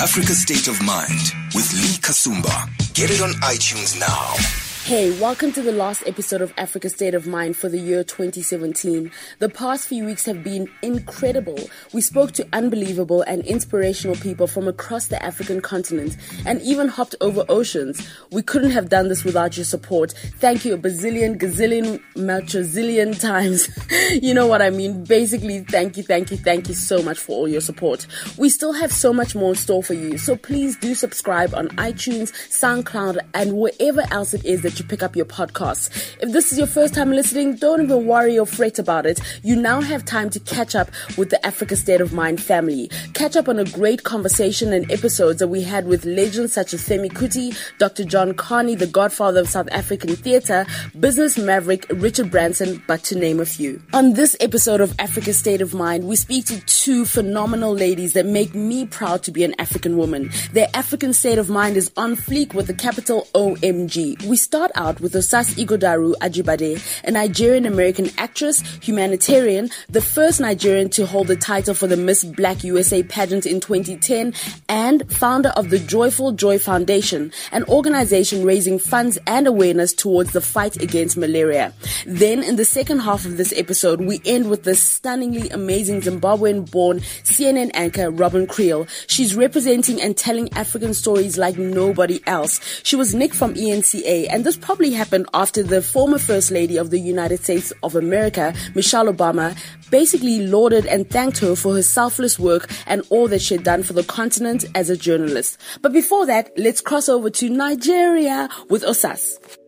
Africa State of Mind with Lee Kasumba. Get it on iTunes now. Hey, welcome to the last episode of Africa State of Mind for the year 2017. The past few weeks have been incredible. We spoke to unbelievable and inspirational people from across the African continent and even hopped over oceans. We couldn't have done this without your support. Thank you a bazillion, gazillion, matrazillion times. you know what I mean. Basically, thank you, thank you, thank you so much for all your support. We still have so much more in store for you, so please do subscribe on iTunes, SoundCloud, and wherever else it is that you pick up your podcasts. If this is your first time listening, don't even worry or fret about it. You now have time to catch up with the Africa State of Mind family. Catch up on a great conversation and episodes that we had with legends such as Femi Kuti, Dr. John Kani, the godfather of South African theatre, business maverick Richard Branson, but to name a few. On this episode of Africa State of Mind, we speak to two phenomenal ladies that make me proud to be an African woman. Their African state of mind is on fleek with the capital OMG. We start start out with Osas Ighodaro Ajibade, a Nigerian American actress, humanitarian, the first Nigerian to hold the title for the Miss Black USA pageant in 2010, and founder of the Joyful Joy Foundation, an organization raising funds and awareness towards the fight against malaria. Then, in the second half of this episode, we end with the stunningly amazing Zimbabwean born CNN anchor Robyn Kriel. She's representing and telling African stories like nobody else. She was Nick from ENCA, and this probably happened after the former First Lady of the United States of America, Michelle Obama, basically lauded and thanked her for her selfless work and all that she had done for the continent as a journalist. But before that, let's cross over to Nigeria with Osas.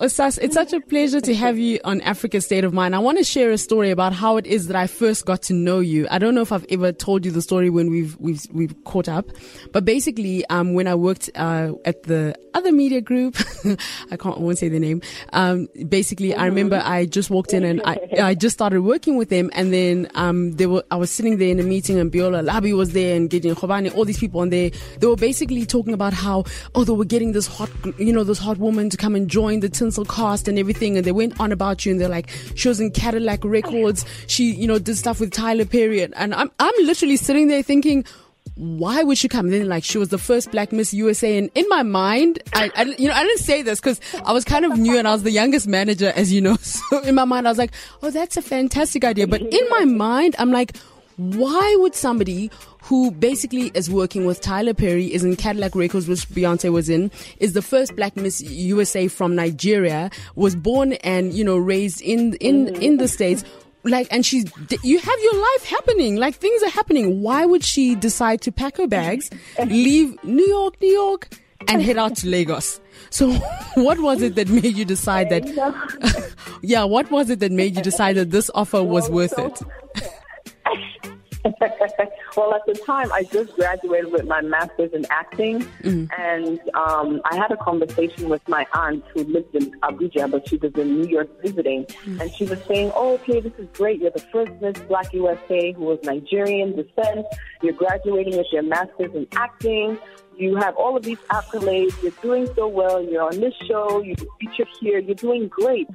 Osas, it's such a pleasure to have you on Africa State of Mind. I want to share a story about how it is that I first got to know you. I don't know if I've ever told you the story when we've we've we've caught up, but basically, um, when I worked uh, at the other media group, I can't I won't say the name. Um, basically, mm-hmm. I remember I just walked in and I I just started working with them, and then um, they were I was sitting there in a meeting, and Biola Alabi was there, and Gideon Khobane, all these people, and they they were basically talking about how oh they were getting this hot you know this hot woman to come and join the cast and everything. And they went on about you and they're like, she was in Cadillac Records. She, you know, did stuff with Tyler Perry. And I'm, I'm literally sitting there thinking, why would she come? And then like she was the first black Miss USA, and in my mind, I, I you know I didn't say this because I was kind of new and I was the youngest manager, as you know. So in my mind, I was like, oh, that's a fantastic idea. But in my mind, I'm like, why would somebody who basically is working with Tyler Perry, is in Cadillac Records, which Beyonce was in, is the first black Miss USA from Nigeria, was born and, you know, raised in, in, mm-hmm. in the States. Like, and she's, you have your life happening. Like, things are happening. Why would she decide to pack her bags, leave New York, New York, and head out to Lagos? So, what was it that made you decide that? yeah, what was it that made you decide that this offer was worth it? well, at the time, I just graduated with my master's in acting, mm. and um, I had a conversation with my aunt who lived in Abuja, but she was in New York visiting, mm. and she was saying, "Oh, okay, this is great. You're the first Miss Black USA who was Nigerian descent. You're graduating with your master's in acting." You have all of these accolades. You're doing so well. You're on this show. You're featured here. You're doing great.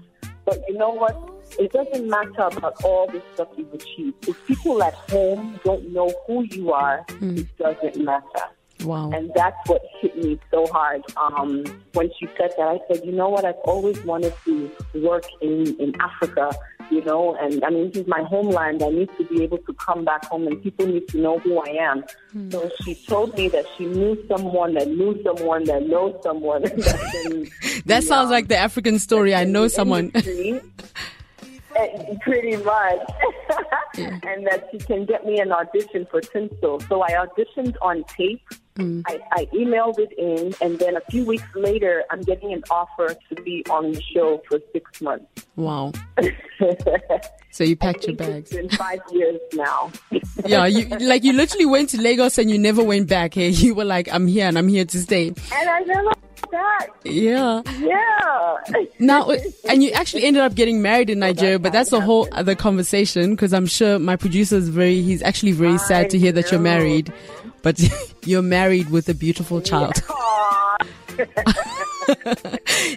But you know what? It doesn't matter about all the stuff you've achieved. If people at home don't know who you are, mm. it doesn't matter. Wow. And that's what hit me so hard. Um, when she said that, I said, you know what? I've always wanted to work in, in Africa, you know, and I mean, this is my homeland. I need to be able to come back home and people need to know who I am. Hmm. So she told me that she knew someone that knew someone that knows someone. that sounds like the African story. I know someone. pretty much. yeah. And that she can get me an audition for Tinsel. So I auditioned on tape. Mm. I, I emailed it in, and then a few weeks later, I'm getting an offer to be on the show for six months. Wow. so you packed your bags. It's been five years now. yeah, you like you literally went to Lagos and you never went back. Hey, you were like, I'm here and I'm here to stay. And I never back. Yeah. Yeah. Now, and you actually ended up getting married in Nigeria, but that's a whole other conversation because I'm sure my producer is very, he's actually very sad to hear that you're married, but you're married with a beautiful child.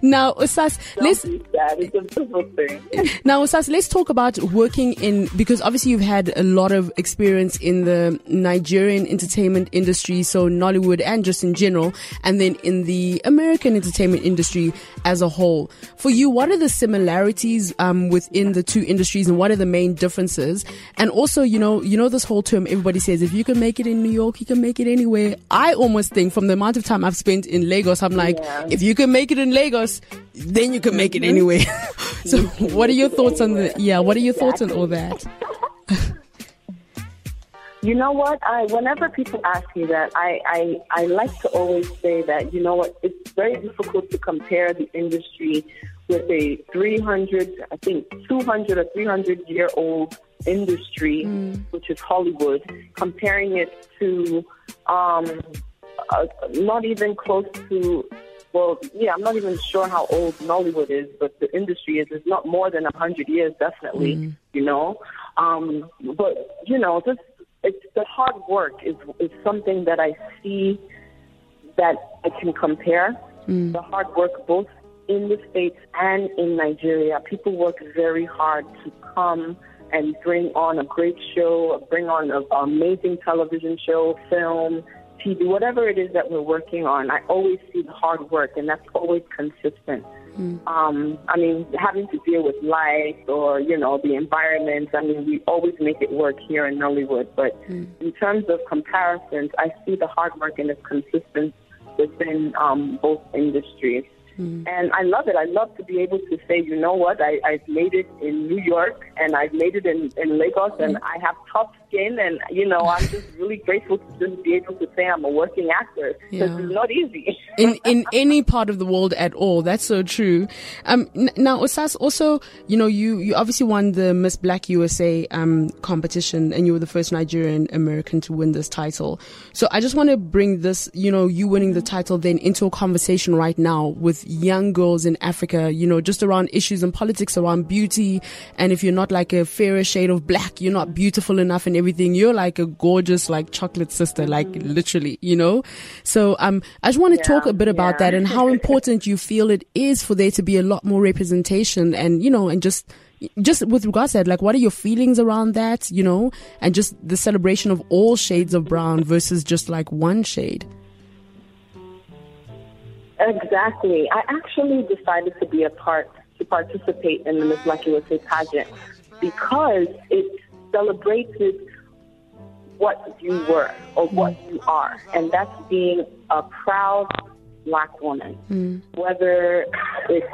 now, Osas, let's be. It's a beautiful thing. now, Osas, let's talk about working in because obviously you've had a lot of experience in the Nigerian entertainment industry, so Nollywood and just in general, and then in the American entertainment industry as a whole. For you, what are the similarities um, within the two industries, and what are the main differences? And also, you know, you know this whole term everybody says if you can make it in New York, you can make it anywhere. I almost think from the amount of time I've spent in Lagos, I'm like, Yeah. if you can make it in Lagos, then you can make it anyway. so, what are your thoughts on the? Yeah, what are your thoughts on all that? You know what? I whenever people ask me that, I, I I like to always say that you know what? It's very difficult to compare the industry with a 300, I think 200 or 300 year old industry, which is Hollywood, comparing it to um, uh, not even close to. Well, yeah, I'm not even sure how old Nollywood is, but the industry is. It's not more than a hundred years, definitely. You know, um, but you know, just it's the hard work is is something that I see that I can compare. The hard work both in the States and in Nigeria. People work very hard to come and bring on a great show, bring on an amazing television show, film, Whatever it is that we're working on. I always see the hard work, and that's always consistent. Um, I mean, having to deal with light or, you know, the environment, I mean, we always make it work here in Nollywood. But in terms of comparisons, I see the hard work and the consistency within um, both industries. And I love it. I love to be able to say, you know what, I, I've made it in New York and I've made it in, in Lagos and I have tough skin and, you know, I'm just really grateful to just be able to say I'm a working actor because Yeah. it's not easy. in in any part of the world at all. That's so true. Um, n- now, Osas, also, you know, you you obviously won the Miss Black USA um competition, and you were the first Nigerian American to win this title. So I just want to bring this, you know, you winning the title then into a conversation right now with young girls in Africa. You know, just around issues and politics around beauty, and if you're not like a fairer shade of black, you're not beautiful enough and everything. You're like a gorgeous, like chocolate sister, like literally, you know. So um, I just want to talk a bit about yeah. that and how important you feel it is for there to be a lot more representation and you know and just just with regards to that like what are your feelings around that you know and just the celebration of all shades of brown versus just like one shade Exactly. I actually decided to be a part to participate in the Miss Black USA pageant because it celebrated what you were or what you are, and that's being a proud black woman. Mm. Whether it's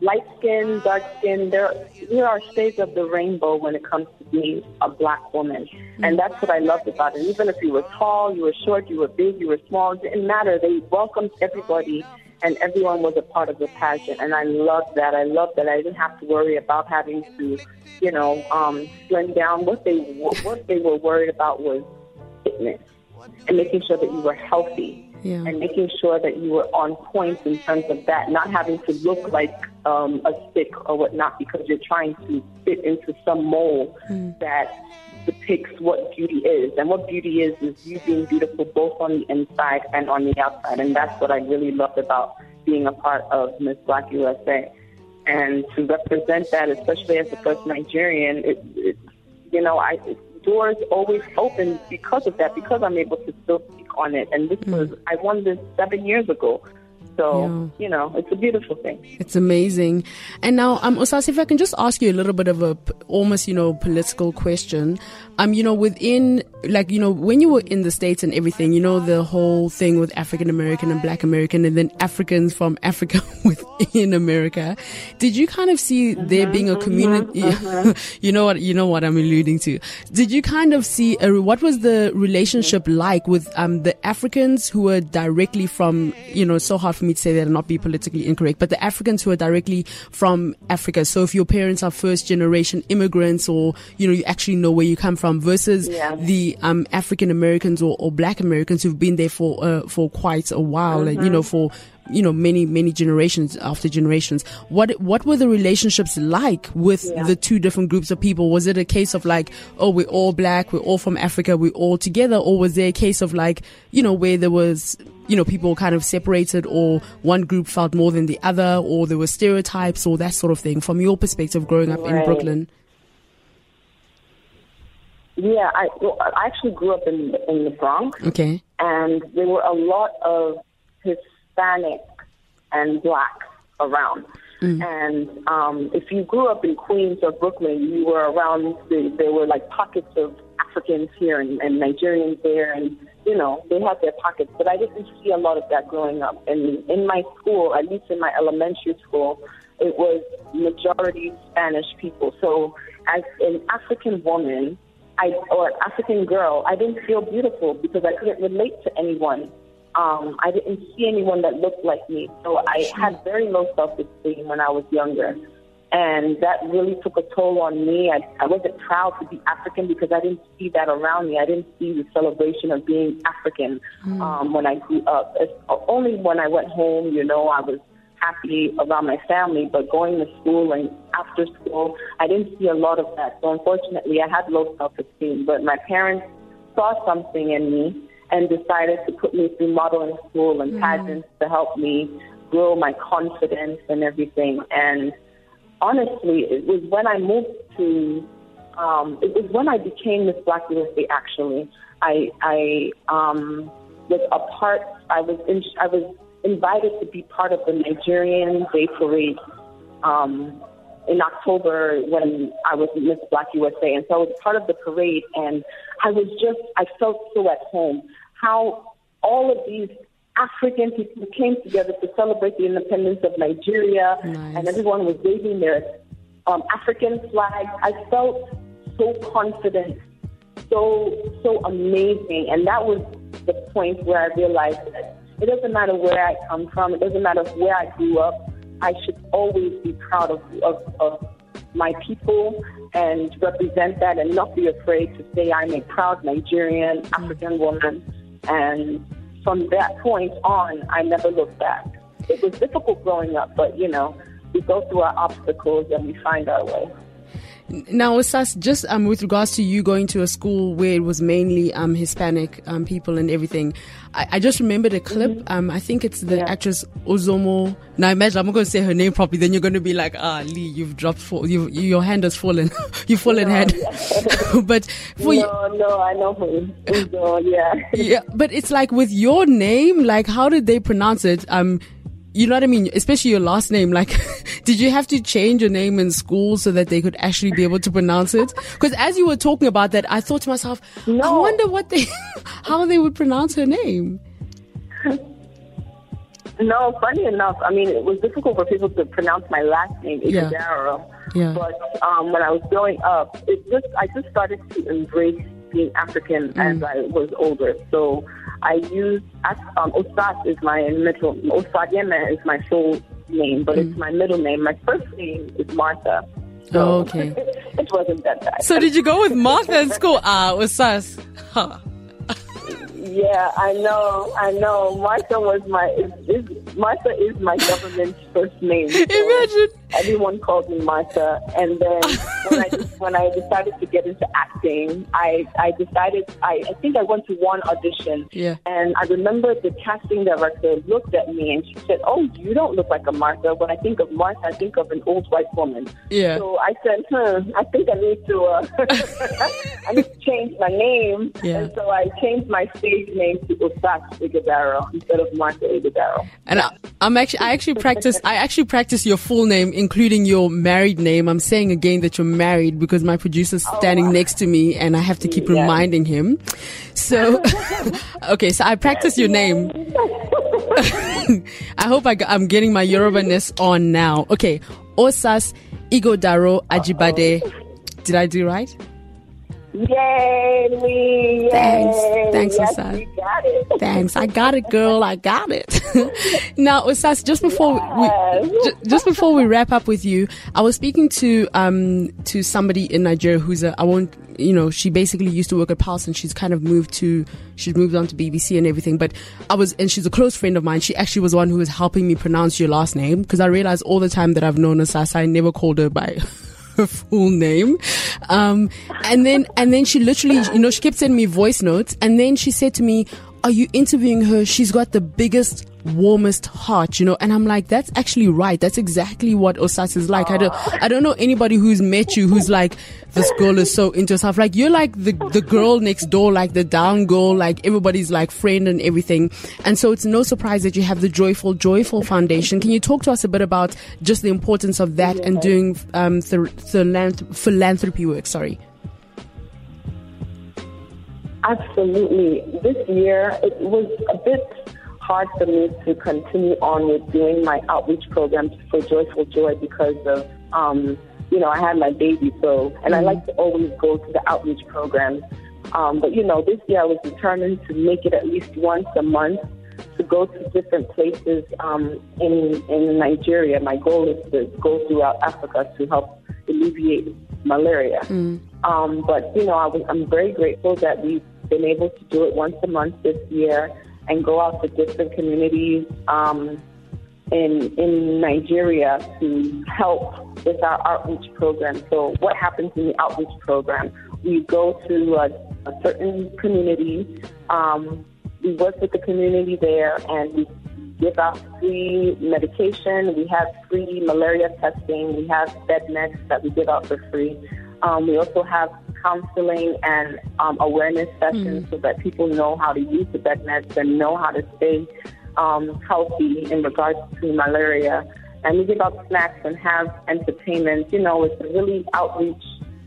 light skin, dark skin, there there are shades of the rainbow when it comes to being a black woman. And that's what I loved about it. Even if you were tall, you were short, you were big, you were small, it didn't matter. They welcomed everybody and everyone was a part of the pageant. And I loved that. I loved that I didn't have to worry about having to, you know, um, slim down. What they what they were worried about was fitness and making sure that you were healthy Yeah. and making sure that you were on point in terms of that, not having to look like um, a stick or whatnot because you're trying to fit into some mold that depicts what beauty is. And what beauty is is you being beautiful both on the inside and on the outside. And that's what I really loved about being a part of Miss Black USA. And to represent that, especially as the first Nigerian, it, it you know, I doors always open because of that, because I'm able to still on it. And this hmm. was I won this seven years ago. So, you know, it's a beautiful thing. It's amazing. And now, um, Osas, if I can just ask you a little bit of a almost, you know, political question. Um, you know, within, like, you know, when you were in the States and everything, you know, the whole thing with African American and Black American and then Africans from Africa within America. Did you kind of see there being a community? you know what, you know what I'm alluding to. Did you kind of see, a, what was the relationship like with, um, the Africans who were directly from, you know, so hard for me to say that and not be politically incorrect, but the Africans who are directly from Africa. So if your parents are first generation immigrants or, you know, you actually know where you come from versus Yeah. the, um, African Americans or, or black Americans who've been there for, uh, for quite a while and, you know, for, you know, many, many generations after generations. What, what were the relationships like with Yeah. the two different groups of people? Was it a case of like, oh, we're all black, we're all from Africa, we're all together? Or was there a case of like, you know, where there was you know, people kind of separated or one group felt more than the other or there were stereotypes or that sort of thing from your perspective growing up right. in Brooklyn? Yeah, I, well, I actually grew up in in the Bronx. Okay. And there were a lot of Hispanic and blacks around. Mm. And um, if you grew up in Queens or Brooklyn, you were around. The, there were like pockets of Africans here and, and Nigerians there, and you know they had their pockets. But I didn't see a lot of that growing up. And in my school, at least in my elementary school, it was majority Spanish people. So as an African woman, I or African girl, I didn't feel beautiful because I couldn't relate to anyone. Um, I didn't see anyone that looked like me, so I had very low self-esteem when I was younger, and that really took a toll on me. I, I wasn't proud to be African because I didn't see that around me. I didn't see the celebration of being African mm. um, when I grew up. It's only when I went home, you know, I was happy about my family, but going to school and after school, I didn't see a lot of that. So unfortunately, I had low self-esteem, but my parents saw something in me and decided to put me through modeling school and mm. pageants to help me grow my confidence and everything. And honestly, it was when I moved to, um, it was when I became Miss Black USA. Actually, I I um, was a part. I was in, I was invited to be part of the Nigerian Day Parade um, in October when I was Miss Black USA. And so I was part of the parade, and I was just, I felt so at home. How all of these African people came together to celebrate the independence of Nigeria, nice. and everyone was waving their um, African flag. I felt so confident, so so amazing, and that was the point where I realized that it doesn't matter where I come from. It doesn't matter where I grew up. I should always be proud of, of, of my people and represent that and not be afraid to say I'm a proud Nigerian African woman. And from that point on, I never looked back. It was difficult growing up, but you know, we go through our obstacles and we find our way. Now, Sas, just um, with regards to you going to a school where it was mainly um, Hispanic um, people and everything, I, I, just remembered a clip. Mm-hmm. Um, I think it's the yeah. actress Ozomo. Now, imagine I'm not going to say her name properly. Then you're going to be like, ah, Lee, you've dropped, for, you, your hand has fallen. you've fallen no, head. But for no, you, no, I know her. Uzo, yeah. yeah, but it's like with your name, like how did they pronounce it? Um, you know what I mean? Especially your last name. Like, did you have to change your name in school so that they could actually be able to pronounce it? Because as you were talking about that, I thought to myself, no. I wonder what they, how they would pronounce her name. No, funny enough, I mean, it was difficult for people to pronounce my last name, Ighodaro. Yeah. yeah. But um, when I was growing up, it just I just started to embrace being African mm. as I was older. So I use um, Osas is my middle. Osadieme is my full name, but mm. it's my middle name. My first name is Martha. So oh, okay. it wasn't that bad. So did you go with Martha in school? Ah, Osas. Huh. Yeah, I know, I know. Martha was my is, is, Martha is my government's first name. So Imagine everyone called me Martha, and then when I when I decided to get into acting, I I decided I, I think I went to one audition, yeah, and I remember the casting director looked at me and she said, "Oh, you don't look like a Martha. When I think of Martha, I think of an old white woman." Yeah. So I said, "Hmm, I think I need to uh, I need to change my name," yeah. and so I changed my stage name to Osas Ighodaro instead of Martha Ighodaro. And I, I'm actually I actually practice I actually practice your full name including your married name. I'm saying again that you're married because my producer's oh, standing next to me and I have to keep reminding him. So, okay, so I practice your name. I hope I, am getting my Yoruba-ness on now. Okay, Osas Ighodaro Ajibade. Did I do right? Yay, Lee! Thanks, thanks, yes, Osas. Thanks, I got it, girl. I got it. now, Osas, just before yes. we, just before we wrap up with you, I was speaking to um to somebody in Nigeria who's a I won't you know she basically used to work at Pulse and she's kind of moved to she's moved on to BBC and everything. But I was and she's a close friend of mine. She actually was one who was helping me pronounce your last name because I realized all the time that I've known Osas, I never called her by her full name. Um, and then, and then she literally, you know, she kept sending me voice notes and then she said to me, are you interviewing her? She's got the biggest warmest heart, you know. And I'm like, that's actually right. That's exactly what Osas is like. I don't, I don't know anybody who's met you who's like, this girl is so into herself. Like you're like the, the girl next door, like the down girl, like everybody's like friend and everything. And so it's no surprise that you have the Joyful Joyful Foundation. Can you talk to us a bit about just the importance of that and doing, um, philanthropy work? Sorry. Absolutely. This year, it was a bit hard for me to continue on with doing my outreach programs for Joyful Joy because of, um, you know, I had my baby, so, and I like to always go to the outreach programs. Um, but, you know, this year I was determined to make it at least once a month to go to different places um, in, in Nigeria. My goal is to go throughout Africa to help alleviate malaria. Mm. Um, but, you know, I was, I'm very grateful that we've been able to do it once a month this year and go out to different communities um, in in Nigeria to help with our outreach program. So, what happens in the outreach program? We go to a, a certain community. Um, we work with the community there, and we give out free medication. We have free malaria testing. We have bed nets that we give out for free. Um, we also have counseling and um, awareness sessions mm. so that people know how to use the bed nets and know how to stay um, healthy in regards to malaria. And we give out snacks and have entertainment. You know, it's a really outreach.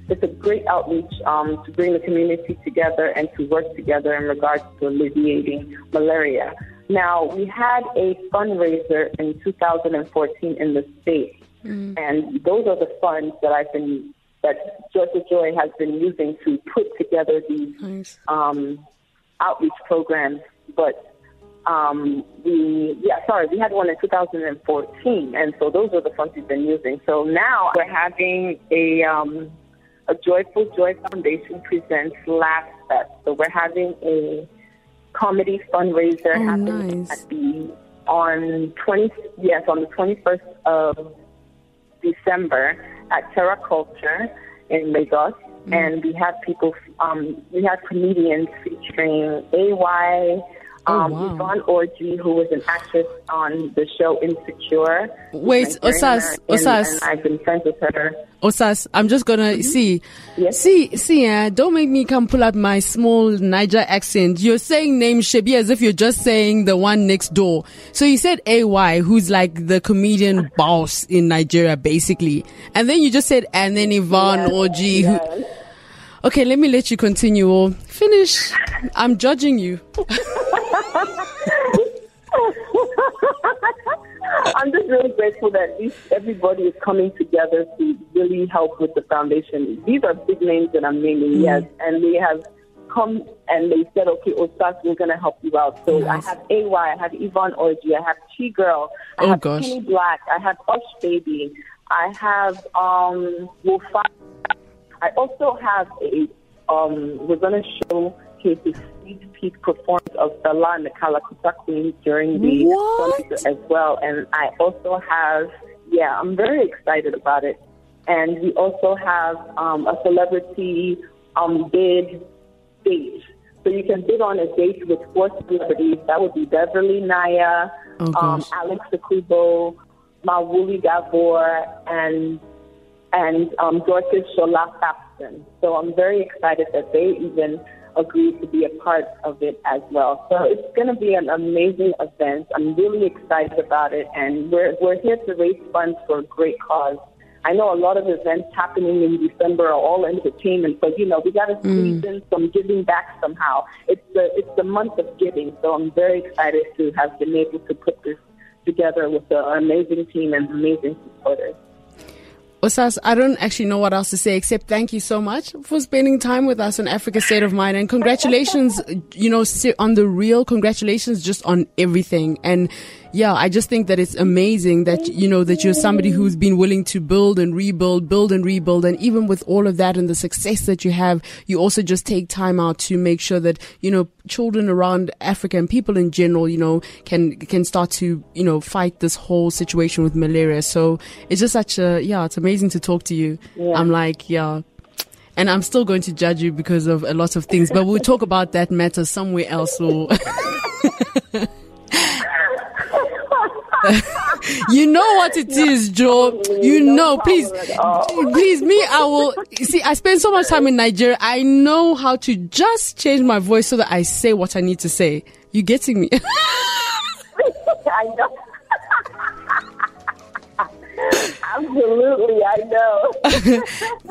It's a great outreach um, to bring the community together and to work together in regards to alleviating malaria. Now, we had a fundraiser in 2014 in the state, mm. and those are the funds that I've been that Joyful Joy has been using to put together these nice. um, outreach programs. But um, we, yeah, sorry, we had one in 2014, and so those are the funds we've been using. So now we're having a um, a Joyful Joy Foundation presents Laugh Fest. So we're having a comedy fundraiser oh, happening nice. at the on 20 yes on the 21st of December at Terra Kulture in Lagos, mm-hmm. and we have people. Um, we have comedians featuring AY. Oh, um, wow. Yvonne Orji, who was an actress on the show Insecure. Wait, Osas, Osas. And I've been friends with her. Osas, I'm just gonna mm-hmm. see. Yes. See, see, uh, don't make me come pull out my small Niger accent. You're saying name Shebi as if you're just saying the one next door. So you said AY, who's like the comedian boss in Nigeria, basically. And then you just said, and then Yvonne yes, Orji, yes. who, Okay, let me let you continue. Or finish. I'm judging you. I'm just really grateful that everybody is coming together to really help with the foundation. These are big names that I'm naming, mm. yes, and they have come and they said, okay, Osas, we're going to help you out. So nice. I have AY, I have Yvonne Orji, I have Chigul, I oh, have gosh. Penny Black, I have Ush Baby, I have um, Wolfa. I also have a, um, we're going to show Casey's peek performance of Fela and the Kalakuta Queen during the what? as well. And I also have, yeah, I'm very excited about it. And we also have um, a celebrity um, bid date. So you can bid on a date with four celebrities. That would be Beverly Naya, oh, um, Alex Ekubo, Mawuli Gavor, and and um, Dorcas Shola Fapson. So I'm very excited that they even agreed to be a part of it as well. So it's going to be an amazing event. I'm really excited about it, and we're we're here to raise funds for a great cause. I know a lot of events happening in December are all entertainment, but you know we got to squeeze mm. in some giving back somehow. It's the it's the month of giving, so I'm very excited to have been able to put this together with an amazing team and amazing supporters. Osas, I don't actually know what else to say except thank you so much for spending time with us on Africa State of Mind and congratulations, you know, on the real congratulations just on everything. And yeah, I just think that it's amazing that, you know, that you're somebody who's been willing to build and rebuild, build and rebuild. And even with all of that and the success that you have, you also just take time out to make sure that, you know, children around Africa and people in general, you know, can, can start to, you know, fight this whole situation with malaria. So it's just such a, yeah, it's amazing to talk to you. Yeah. I'm like, yeah, and I'm still going to judge you because of a lot of things, but we'll talk about that matter somewhere else. Or you know what it is, Joe. You know, please, please, me, I will see. I spend so much time in Nigeria. I know how to just change my voice so that I say what I need to say. You getting me? I know. Absolutely, I know.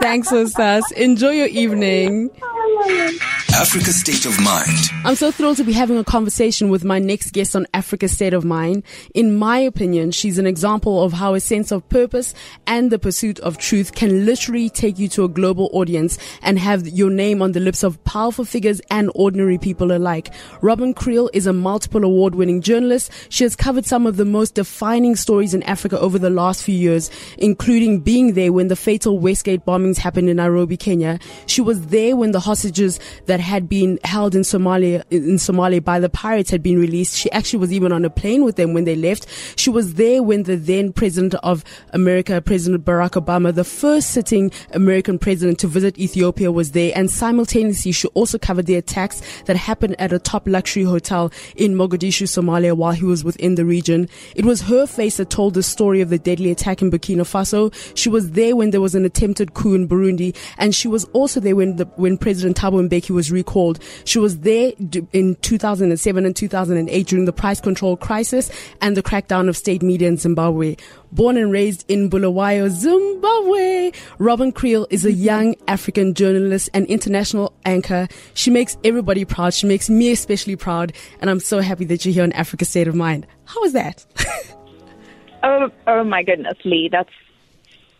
Thanks, Osas. Enjoy your evening. Oh, Africa State of Mind. I'm so thrilled to be having a conversation with my next guest on Africa State of Mind. In my opinion, she's an example of how a sense of purpose and the pursuit of truth can literally take you to a global audience and have your name on the lips of powerful figures and ordinary people alike. Robyn Kriel is a multiple award winning journalist. She has covered some of the most defining stories in Africa over the last few years, including being there when the fatal Westgate bombings happened in Nairobi, Kenya. She was there when the hostages that had been held in Somalia, in Somalia by the pirates had been released. She actually was even on a plane with them when they left. She was there when the then president of America, President Barack Obama, the first sitting American president to visit Ethiopia was there. And simultaneously, she also covered the attacks that happened at a top luxury hotel in Mogadishu, Somalia while he was within the region. It was her face that told the story of the deadly attack in Burkina Faso. She was there when there was an attempted coup in Burundi. And she was also there when the, when President Thabo Mbeki was recalled. She was there in 2007 and 2008 during the price control crisis and the crackdown of state media in Zimbabwe. Born and raised in Bulawayo, Zimbabwe, Robyn Kriel is a young African journalist and international anchor. She makes everybody proud. She makes me especially proud. And I'm so happy that you're here on Africa State of Mind. How was that? oh, oh my goodness, Lee. That's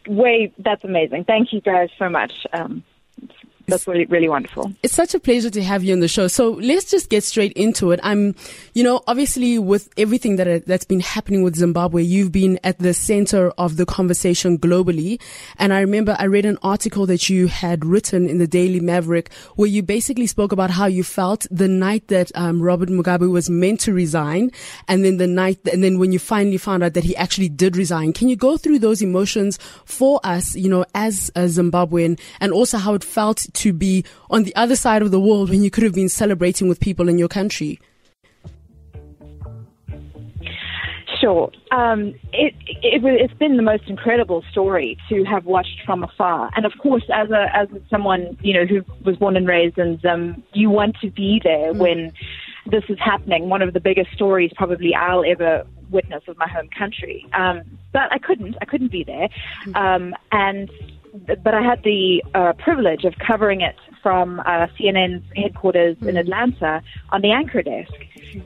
way, that's amazing. Thank you guys so much. Um, that's really, really wonderful. It's such a pleasure to have you on the show. So let's just get straight into it. I'm, you know, obviously with everything that that's been happening with Zimbabwe, you've been at the center of the conversation globally. And I remember I read an article that you had written in the Daily Maverick where you basically spoke about how you felt the night that um, Robert Mugabe was meant to resign, and then the night, and then when you finally found out that he actually did resign. Can you go through those emotions for us, you know, as a Zimbabwean, and also how it felt to be on the other side of the world when you could have been celebrating with people in your country? Sure. Um, it, it, has been the most incredible story to have watched from afar. And of course, as a as someone you know who was born and raised in Zim, you want to be there mm. when this is happening. One of the biggest stories probably I'll ever witness of my home country. Um, but I couldn't. I couldn't be there. Mm. Um, and but I had the uh, privilege of covering it from uh, CNN's headquarters mm. in Atlanta on the anchor desk,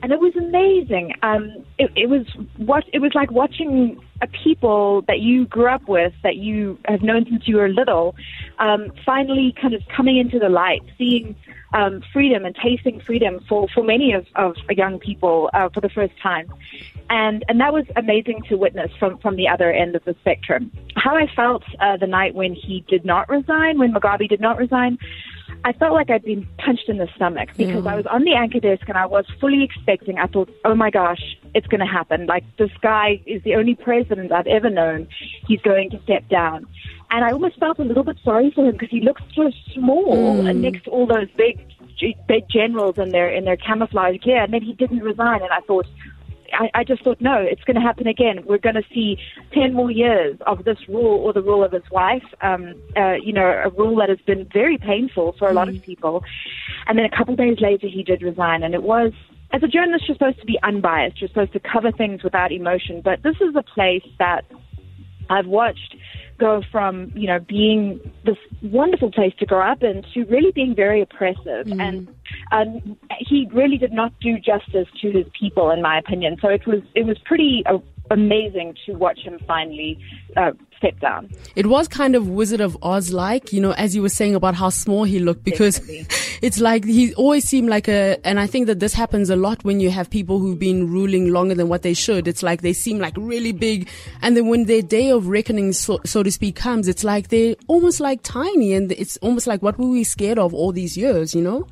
and it was amazing. Um, it, it was what it was like watching people that you grew up with, that you have known since you were little, um, finally kind of coming into the light, seeing um, freedom and tasting freedom for, for many of, of young people uh, for the first time. And, and that was amazing to witness from, from the other end of the spectrum. How I felt uh, the night when he did not resign, when Mugabe did not resign, I felt like I'd been punched in the stomach because mm. I was on the anchor desk and I was fully expecting. I thought, oh my gosh, it's going to happen. Like this guy is the only president I've ever known. He's going to step down. And I almost felt a little bit sorry for him because he looks so small mm. next to all those big, big generals in their in their camouflage gear. And then he didn't resign, and I thought, I, I just thought, no, it's going to happen again. We're going to see 10 more years of this rule or the rule of his wife, um, uh, you know, a rule that has been very painful for a lot of mm. people. And then a couple of days later, he did resign. And it was, as a journalist, you're supposed to be unbiased. You're supposed to cover things without emotion. But this is a place that I've watched go from you know being this wonderful place to grow up in to really being very oppressive mm. and um, he really did not do justice to his people in my opinion so it was it was pretty uh, amazing to watch him finally uh, step down. It was kind of Wizard of Oz like, you know, as you were saying about how small he looked, because it's like he always seemed like a, and I think that this happens a lot when you have people who've been ruling longer than what they should. It's like they seem like really big. And then when their day of reckoning, so, so to speak, comes, it's like they're almost like tiny and it's almost like what were we scared of all these years, you know?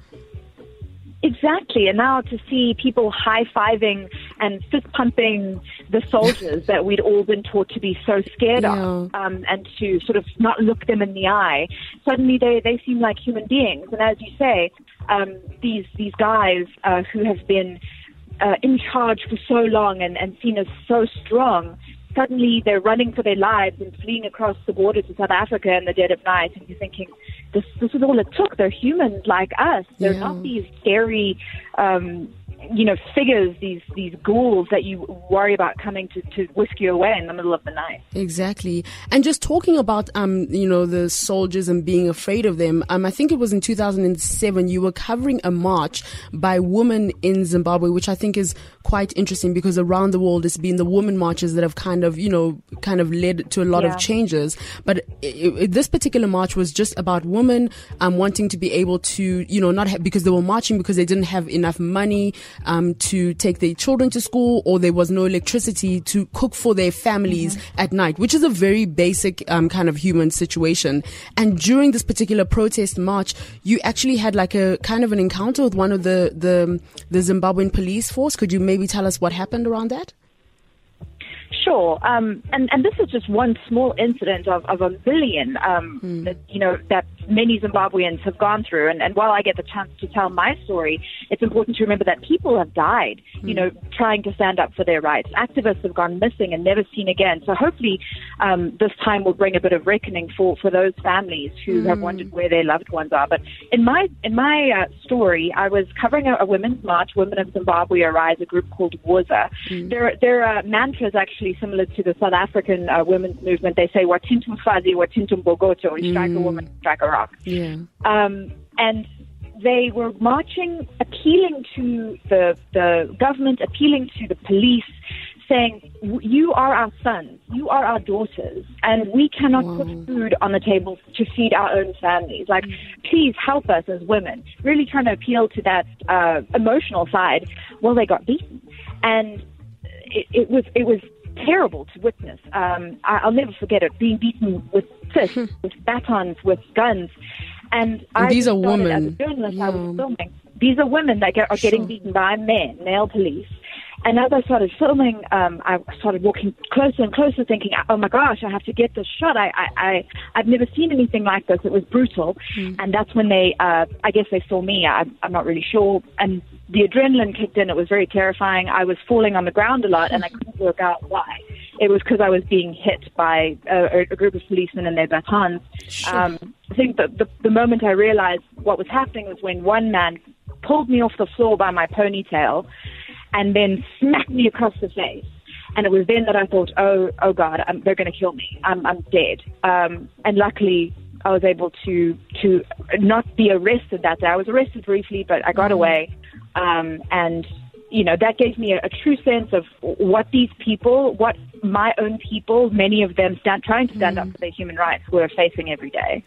Exactly. And now to see people high fiving and fist pumping the soldiers that we'd all been taught to be so scared Yeah. of, um, and to sort of not look them in the eye, suddenly they, they seem like human beings. And as you say, um, these, these guys uh, who have been uh, in charge for so long and, and seen as so strong, suddenly they're running for their lives and fleeing across the border to South Africa in the dead of night. And you're thinking, this, this is all it took. They're humans like us. They're Yeah. not these scary, um, you know, figures, these, these ghouls that you worry about coming to, to whisk you away in the middle of the night. Exactly. And just talking about, um, you know, the soldiers and being afraid of them, um, I think it was in 2007, you were covering a march by women in Zimbabwe, which I think is quite interesting because around the world it's been the women marches that have kind of, you know, kind of led to a lot Yeah. of changes. But i i this particular march was just about women, um, wanting to be able to, you know, not have, because they were marching because they didn't have enough money, um, to take their children to school or there was no electricity to cook for their families at night, which is a very basic, um, kind of human situation. And during this particular protest march, you actually had like a kind of an encounter with one of the, the, the Zimbabwean police force. Could you maybe tell us what happened around that? Sure, um, and and this is just one small incident of, of a million um, that you know that many Zimbabweans have gone through. And, and while I get the chance to tell my story, it's important to remember that people have died, you know, trying to stand up for their rights. Activists have gone missing and never seen again. So hopefully, um, this time will bring a bit of reckoning for, for those families who have wondered where their loved ones are. But in my in my uh, story, I was covering a, a women's march, Women of Zimbabwe Arise, a group called Woza. Their their uh, mantra is actually similar to the South African uh, women's movement. They say "Watintum Fazi, Watintum Bogoto," we strike a woman, strike a rock. Yeah. Um, and they were marching, appealing to the the government, appealing to the police, saying, "You are our sons, you are our daughters, and we cannot put food on the table to feed our own families. Like, please help us as women." Really trying to appeal to that uh, emotional side. Well, they got beaten, and it, it was it was terrible to witness. Um, I, I'll never forget it. Being beaten with fists, with batons, with guns, and, I these are women. As a journalist, I was filming. These are women that get, are getting beaten by men, male police. And as I started filming, um, I started walking closer and closer, thinking, "Oh my gosh, I have to get this shot." I, I, I I've never seen anything like this. It was brutal, and that's when they, uh, I guess they saw me. I, I'm not really sure, and the adrenaline kicked in. It was very terrifying. I was falling on the ground a lot, and I couldn't work out why. It was because I was being hit by a, a group of policemen and their batons. Sure. Um, I think that the the moment I realized what was happening was when one man pulled me off the floor by my ponytail and then smacked me across the face. And it was then that I thought, oh, oh God, i they're going to kill me. I'm, I'm dead. Um, and luckily, I was able to to not be arrested that day. I was arrested briefly, but I got away. Um, and you know that gave me a, a true sense of what these people, what my own people, many of them stand trying to stand up for their human rights, were facing every day.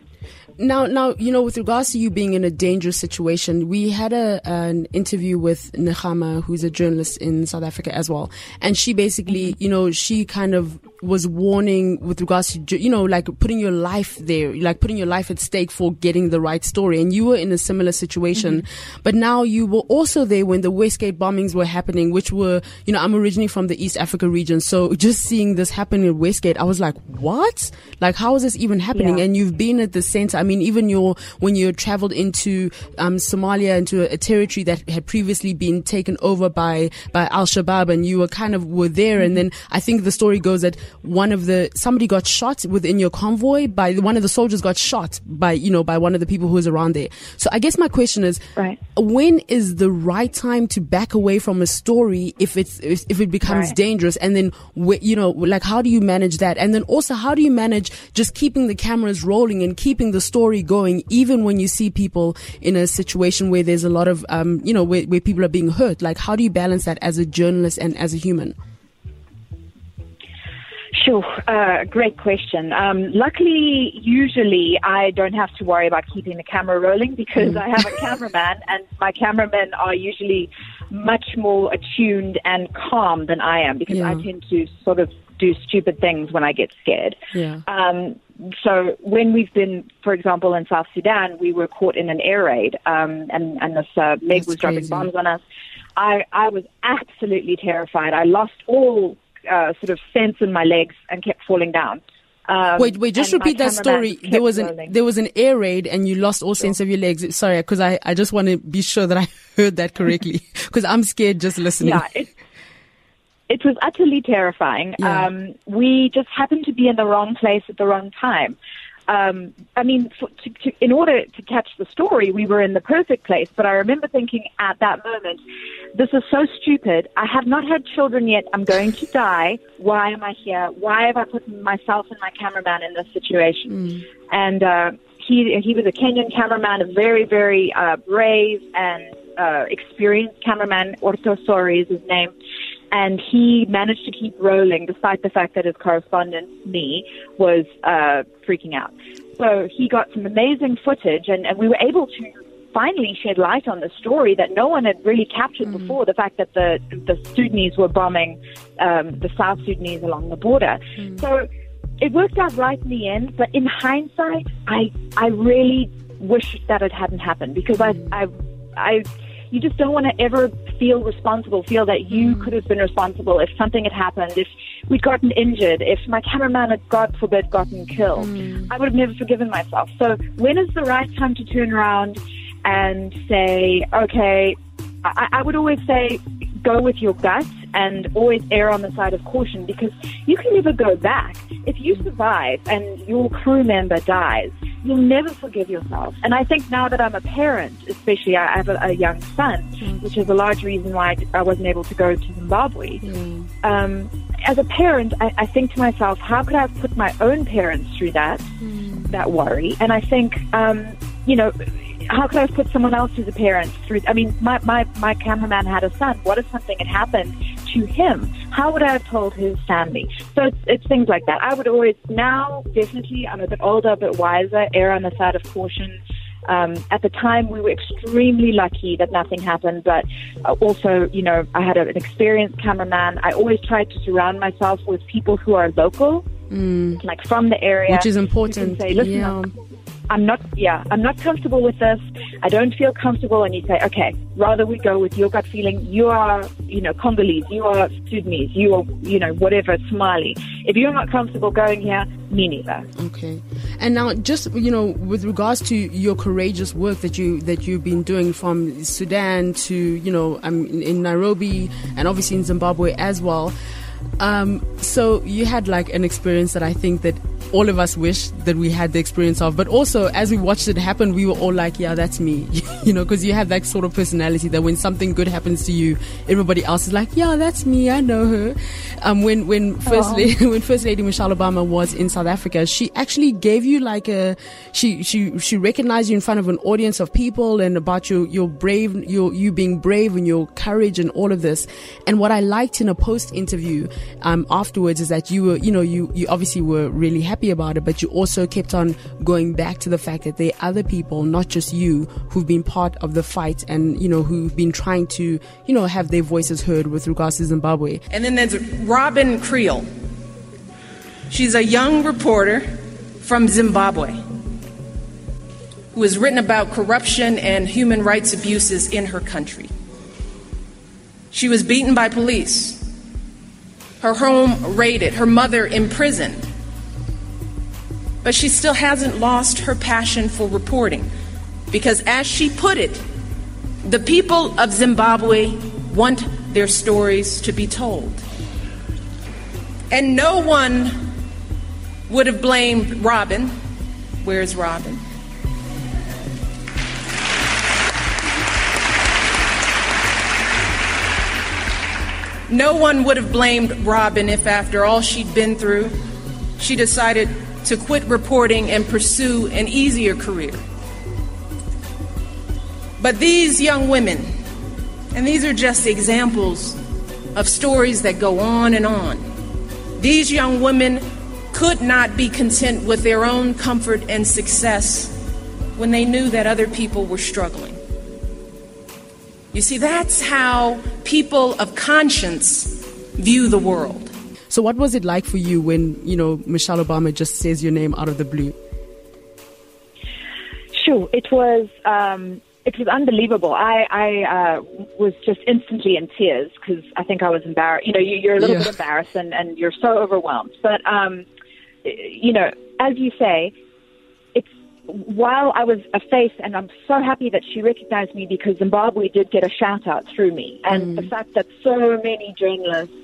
Now, now, you know, with regards to you being in a dangerous situation, we had a an interview with Nehama, who's a journalist in South Africa as well, and she basically, mm-hmm. you know, she kind of was warning with regards to, you know, like putting your life there, like putting your life at stake for getting the right story, and you were in a similar situation, mm-hmm. but now you were also there when the Westgate bombings were happening, which were, you know, I'm originally from the East Africa region, so just seeing this happen in Westgate, I was like, what? Like, how is this even happening? Yeah. And you've been at the center. I mean, even your when you traveled into um, Somalia, into a, a territory that had previously been taken over by by Al Shabaab, and you were kind of were there. And then I think the story goes that one of the somebody got shot within your convoy by one of the soldiers got shot by you know by one of the people who was around there. So I guess my question is, Right. when is the right time to back away from a story if it's if, if it becomes Right. dangerous and then you know like how do you manage that and then also how do you manage just keeping the cameras rolling and keeping the story going even when you see people in a situation where there's a lot of um you know where, where people are being hurt like how do you balance that as a journalist and as a human Sure, uh, great question. Um, luckily, usually I don't have to worry about keeping the camera rolling because I have a cameraman, and my cameramen are usually much more attuned and calm than I am because I tend to sort of do stupid things when I get scared. Yeah. Um, so when we've been, for example, in South Sudan, we were caught in an air raid, um, and and this uh, MiG was dropping bombs on us. I I was absolutely terrified. I lost all uh, sort of sense in my legs and kept falling down. Um, wait, wait, just repeat that story. There was an rolling. there was an air raid and you lost all sure. sense of your legs. Sorry, because I, I just want to be sure that I heard that correctly because I'm scared just listening. Yeah, it, it was utterly terrifying. Yeah. Um, we just happened to be in the wrong place at the wrong time um, I mean, for, to, to, in order to catch the story, we were in the perfect place. But I remember thinking at that moment, this is so stupid. I have not had children yet. I'm going to die. Why am I here? Why have I put myself and my cameraman in this situation? Mm. And uh, he he was a Kenyan cameraman, a very very uh, brave and uh, experienced cameraman. Orto Sori is his name and he managed to keep rolling despite the fact that his correspondent, me, was uh, freaking out. So he got some amazing footage, and, and we were able to finally shed light on the story that no one had really captured mm. before the fact that the, the Sudanese were bombing um, the South Sudanese along the border. Mm. So it worked out right in the end, but in hindsight, I, I really wish that it hadn't happened because I, I, I you just don't want to ever feel responsible, feel that you mm. could have been responsible if something had happened, if we'd gotten injured, if my cameraman had, God forbid, gotten killed. Mm. I would have never forgiven myself. So when is the right time to turn around and say, okay, I, I would always say, go with your gut and always err on the side of caution because you can never go back. If you survive and your crew member dies, you'll never forgive yourself. And I think now that I'm a parent, especially I have a, a young son, mm. which is a large reason why I wasn't able to go to Zimbabwe. Mm. Um, as a parent, I, I, think to myself, how could I have put my own parents through that, mm. that worry? And I think, um, you know, how could I put someone else's appearance through? I mean, my, my, my cameraman had a son. What if something had happened to him? How would I have told his family? So it's, it's things like that. I would always, now, definitely, I'm a bit older, a bit wiser, err on the side of caution. Um, at the time, we were extremely lucky that nothing happened, but also, you know, I had an experienced cameraman. I always tried to surround myself with people who are local, mm. like from the area, which is important. Say, Listen, yeah. I'm not, yeah, I'm not comfortable with this. I don't feel comfortable. And you say, okay, rather we go with your gut feeling. You are, you know, Congolese, you are Sudanese, you are, you know, whatever, Somali. If you're not comfortable going here, me neither. Okay. And now, just you know, with regards to your courageous work that you that you've been doing from Sudan to you know, um, in, in Nairobi and obviously in Zimbabwe as well. Um, so you had like an experience that I think that all of us wish that we had the experience of. But also, as we watched it happen, we were all like, yeah, that's me. you know, because you have that sort of personality that when something good happens to you, everybody else is like, yeah, that's me. I know her. Um, when, when first, lady, when first lady Michelle Obama was in South Africa, she actually gave you like a, she, she, she recognized you in front of an audience of people and about your, your brave, your, you being brave and your courage and all of this. And what I liked in a post interview, um, afterwards is that you were, you know, you, you obviously were really happy happy about it, but you also kept on going back to the fact that there are other people, not just you, who've been part of the fight and, you know, who've been trying to, you know, have their voices heard with regards to Zimbabwe. And then there's Robyn Kriel. She's a young reporter from Zimbabwe who has written about corruption and human rights abuses in her country. She was beaten by police, her home raided, her mother imprisoned. But she still hasn't lost her passion for reporting because, as she put it, the people of Zimbabwe want their stories to be told. And no one would have blamed Robyn. Where's Robyn? No one would have blamed Robyn if, after all she'd been through, she decided to quit reporting and pursue an easier career. But these young women, and these are just examples of stories that go on and on, these young women could not be content with their own comfort and success when they knew that other people were struggling. You see, that's how people of conscience view the world. So, what was it like for you when you know Michelle Obama just says your name out of the blue? Sure, it was. Um, it was unbelievable. I, I uh, was just instantly in tears because I think I was embarrassed. You know, you, are a little yeah. bit embarrassed and, and you're so overwhelmed. But, um, you know, as you say, it's while I was a face, and I'm so happy that she recognized me because Zimbabwe did get a shout out through me. And mm. the fact that so many journalists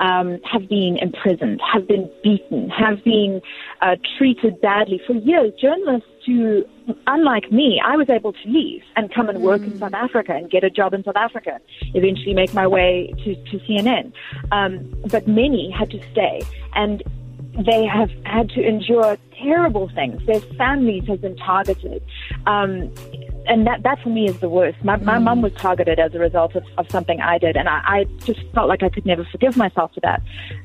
um, have been imprisoned, have been beaten, have been uh, treated badly for years. Journalists who, unlike me, I was able to leave and come and work mm. in South Africa and get a job in South Africa, eventually make my way to, to CNN. Um, but many had to stay. And they have had to endure terrible things. Their families have been targeted. Um, and that that for me is the worst. My my mum was targeted as a result of, of something I did, and I, I just felt like I could never forgive myself for that.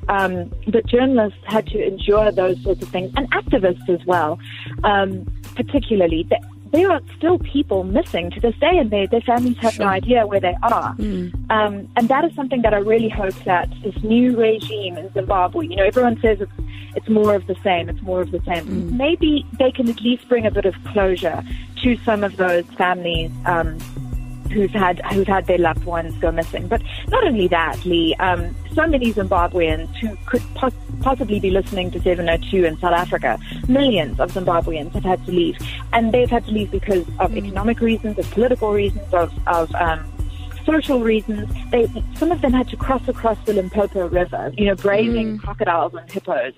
Um, but journalists had to endure those sorts of things, and activists as well, um, particularly. There are still people missing to this day, and their their families have sure. no idea where they are. Mm. Um, and that is something that I really hope that this new regime in Zimbabwe. You know, everyone says it's it's more of the same. It's more of the same. Mm. Maybe they can at least bring a bit of closure to some of those families um, who've had who've had their loved ones go missing. But not only that, Lee. Um, so many Zimbabweans who could pos- possibly be listening to 702 in South Africa, millions of Zimbabweans have had to leave, and they've had to leave because of economic reasons, of political reasons, of of um, social reasons. They, some of them had to cross across the Limpopo River, you know, braving mm. crocodiles and hippos,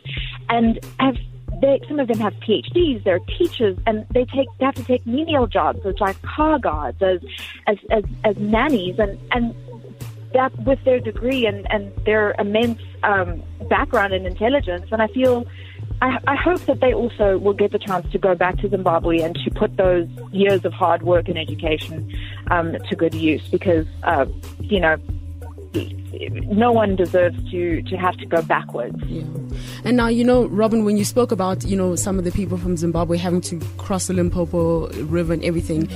and have they, some of them have PhDs, they're teachers, and they take they have to take menial jobs as like car guards, as as as, as nannies, and and that with their degree and and their immense um, background and intelligence, and I feel I, I, hope that they also will get the chance to go back to Zimbabwe and to put those years of hard work and education um, to good use because, uh, you know, no one deserves to, to have to go backwards. Yeah. And now, you know, Robyn, when you spoke about, you know, some of the people from Zimbabwe having to cross the Limpopo River and everything,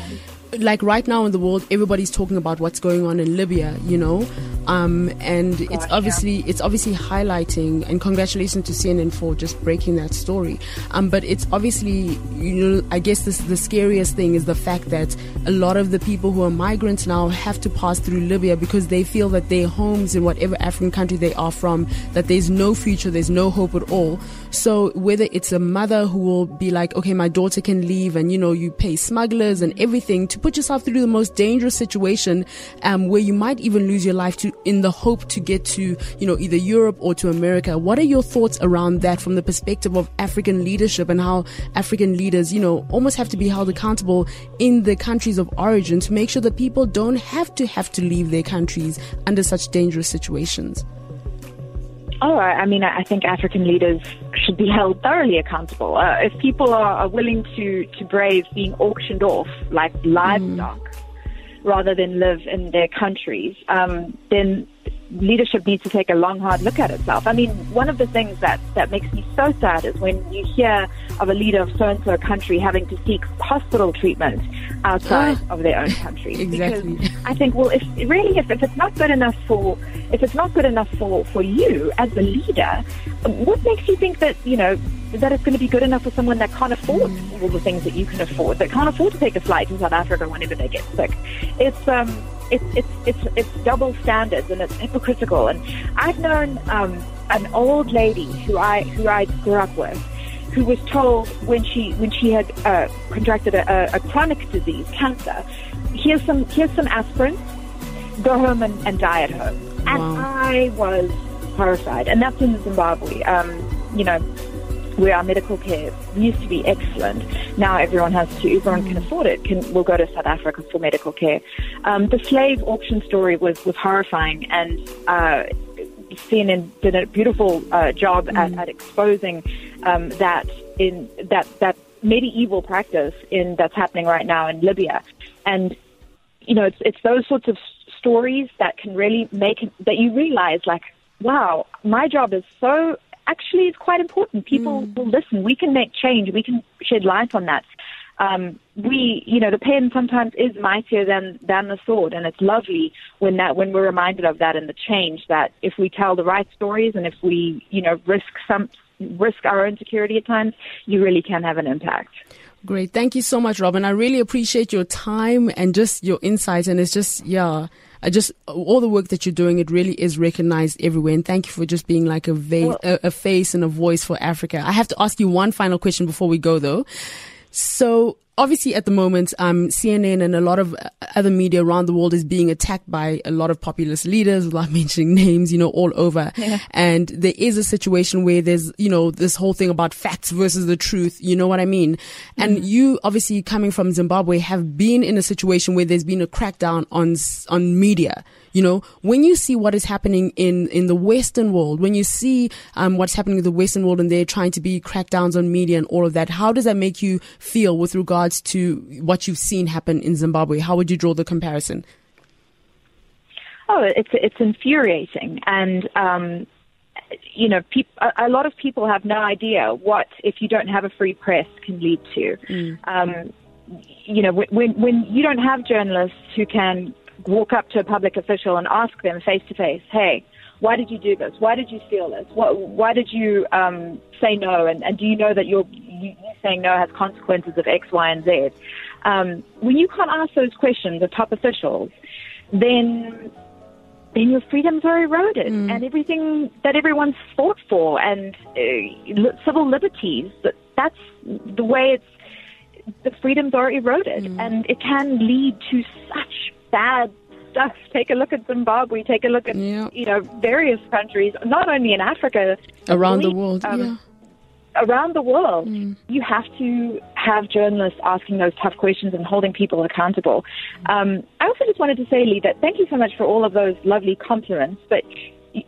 like right now in the world, everybody's talking about what's going on in Libya, you know, um, and it's obviously it's obviously highlighting. And congratulations to CNN for just breaking that story. Um, but it's obviously, you know, I guess this, the scariest thing is the fact that a lot of the people who are migrants now have to pass through Libya because they feel that their homes in whatever African country they are from, that there's no future, there's no hope at all. So whether it's a mother who will be like, okay, my daughter can leave, and you know, you pay smugglers and everything to put yourself through the most dangerous situation, um, where you might even lose your life to, in the hope to get to, you know, either Europe or to America. What are your thoughts around that from the perspective of African leadership and how African leaders, you know, almost have to be held accountable in the countries of origin to make sure that people don't have to have to leave their countries under such dangerous situations? Oh, I mean, I think African leaders should be held thoroughly accountable. Uh, if people are, are, willing to, to brave being auctioned off like livestock mm. rather than live in their countries, um, then leadership needs to take a long, hard look at itself. I mean, one of the things that, that makes me so sad is when you hear of a leader of so and so country having to seek hospital treatment outside of their own country. exactly. Because I think, well, if really, if, if it's not good enough for, if it's not good enough for, for you as the leader, what makes you think that, you know, that it's going to be good enough for someone that can't afford all the things that you can afford, that can't afford to take a flight to South Africa whenever they get sick. It's, um, it's it's it's it's double standards and it's hypocritical. And I've known um, an old lady who I who I grew up with, who was told when she when she had uh, contracted a, a, chronic disease, cancer, here's some here's some aspirin, go home and, and die at home. And I was horrified. And that's in Zimbabwe. Um, you know, where our medical care used to be excellent. Now everyone has to, everyone can afford it, can will go to South Africa for medical care. Um, the slave auction story was, was horrifying and uh, CNN did a beautiful uh, job mm. at, at, exposing um, that in that that medieval practice in that's happening right now in Libya. And you know, it's it's those sorts of stories that can really make that you realize like, wow, my job is so actually it's quite important. People mm. will listen. We can make change. We can shed light on that. um, we, you know, the pen sometimes is mightier than than the sword, and it's lovely when that when we're reminded of that and the change that if we tell the right stories and if we, you know, risk some risk our own security at times, you really can have an impact. Great. Thank you so much, Robyn. I really appreciate your time and just your insights. And it's just, yeah, I just, all the work that you're doing, it really is recognized everywhere. And thank you for just being like a, va- a, a face and a voice for Africa. I have to ask you one final question before we go though. So obviously at the moment, um, CNN and a lot of other media around the world is being attacked by a lot of populist leaders without mentioning names, you know, all over. Yeah. And there is a situation where there's, you know, this whole thing about facts versus the truth. You know what I mean? Mm-hmm. And you obviously coming from Zimbabwe have been in a situation where there's been a crackdown on, on media. You know, when you see what is happening in, in the Western world, when you see um, what's happening in the Western world and they're trying to be crackdowns on media and all of that, how does that make you feel with regards to what you've seen happen in Zimbabwe? How would you draw the comparison? Oh, it's it's infuriating, and um, you know, peop- a, a, lot of people have no idea what if you don't have a free press can lead to. Mm. Um, you know, when when you don't have journalists who can walk up to a public official and ask them face to face, hey, why did you do this? Why did you steal this? What, why did you um, say no? And, and do you know that you, you saying no has consequences of X, Y, and Z? Um, when you can't ask those questions of top officials, then then your freedoms are eroded, mm. and everything that everyone's fought for, and uh, civil liberties. That that's the way it's. The freedoms are eroded, mm. and it can lead to such bad stuff. Take a look at Zimbabwe. Take a look at yeah. you know various countries, not only in Africa, around the world. Um, yeah. Around the world, mm. you have to have journalists asking those tough questions and holding people accountable. Um, I also just wanted to say, Lee, that thank you so much for all of those lovely compliments. But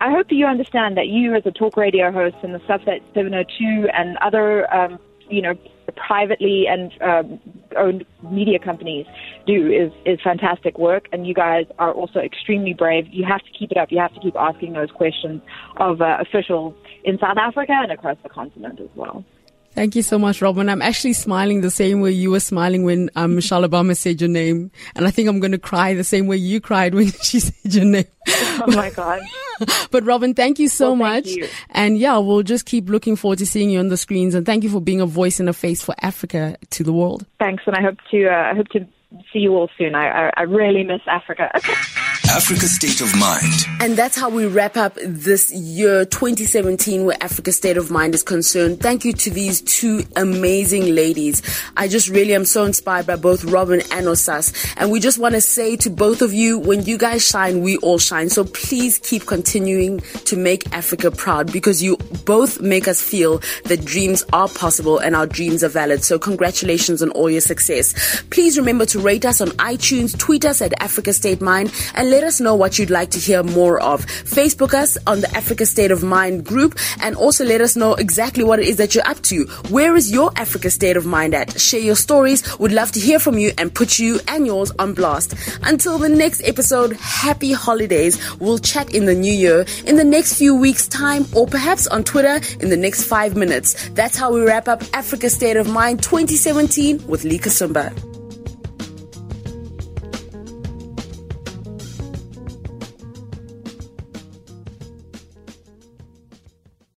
I hope that you understand that you, as a talk radio host, and the stuff that 702 and other, um, you know, privately and um, owned media companies do is is fantastic work, and you guys are also extremely brave. You have to keep it up. You have to keep asking those questions of uh, officials in South Africa and across the continent as well. Thank you so much, Robyn. I'm actually smiling the same way you were smiling when um, Michelle Obama said your name. And I think I'm going to cry the same way you cried when she said your name. Oh my God. but Robyn, thank you so well, much. You. And yeah, we'll just keep looking forward to seeing you on the screens. And thank you for being a voice and a face for Africa to the world. Thanks. And I hope to, uh, I hope to see you all soon. I, I, I really miss Africa. Africa State of Mind. And that's how we wrap up this year 2017 where Africa State of Mind is concerned. Thank you to these two amazing ladies. I just really am so inspired by both Robyn and Osas. And we just want to say to both of you, when you guys shine, we all shine. So please keep continuing to make Africa proud because you both make us feel that dreams are possible and our dreams are valid. So congratulations on all your success. Please remember to rate us on iTunes, tweet us at Africa State Mind, and let us know what you'd like to hear more of. Facebook us on the Africa State of Mind group, and also let us know exactly what it is that you're up to. Where is your Africa State of Mind at? Share your stories. We'd love to hear from you and put you and yours on blast. Until the next episode, happy holidays. We'll chat in the new year, in the next few weeks' time, or perhaps on Twitter in the next five minutes. That's how we wrap up Africa State of Mind 2017 with Lee Kasumba.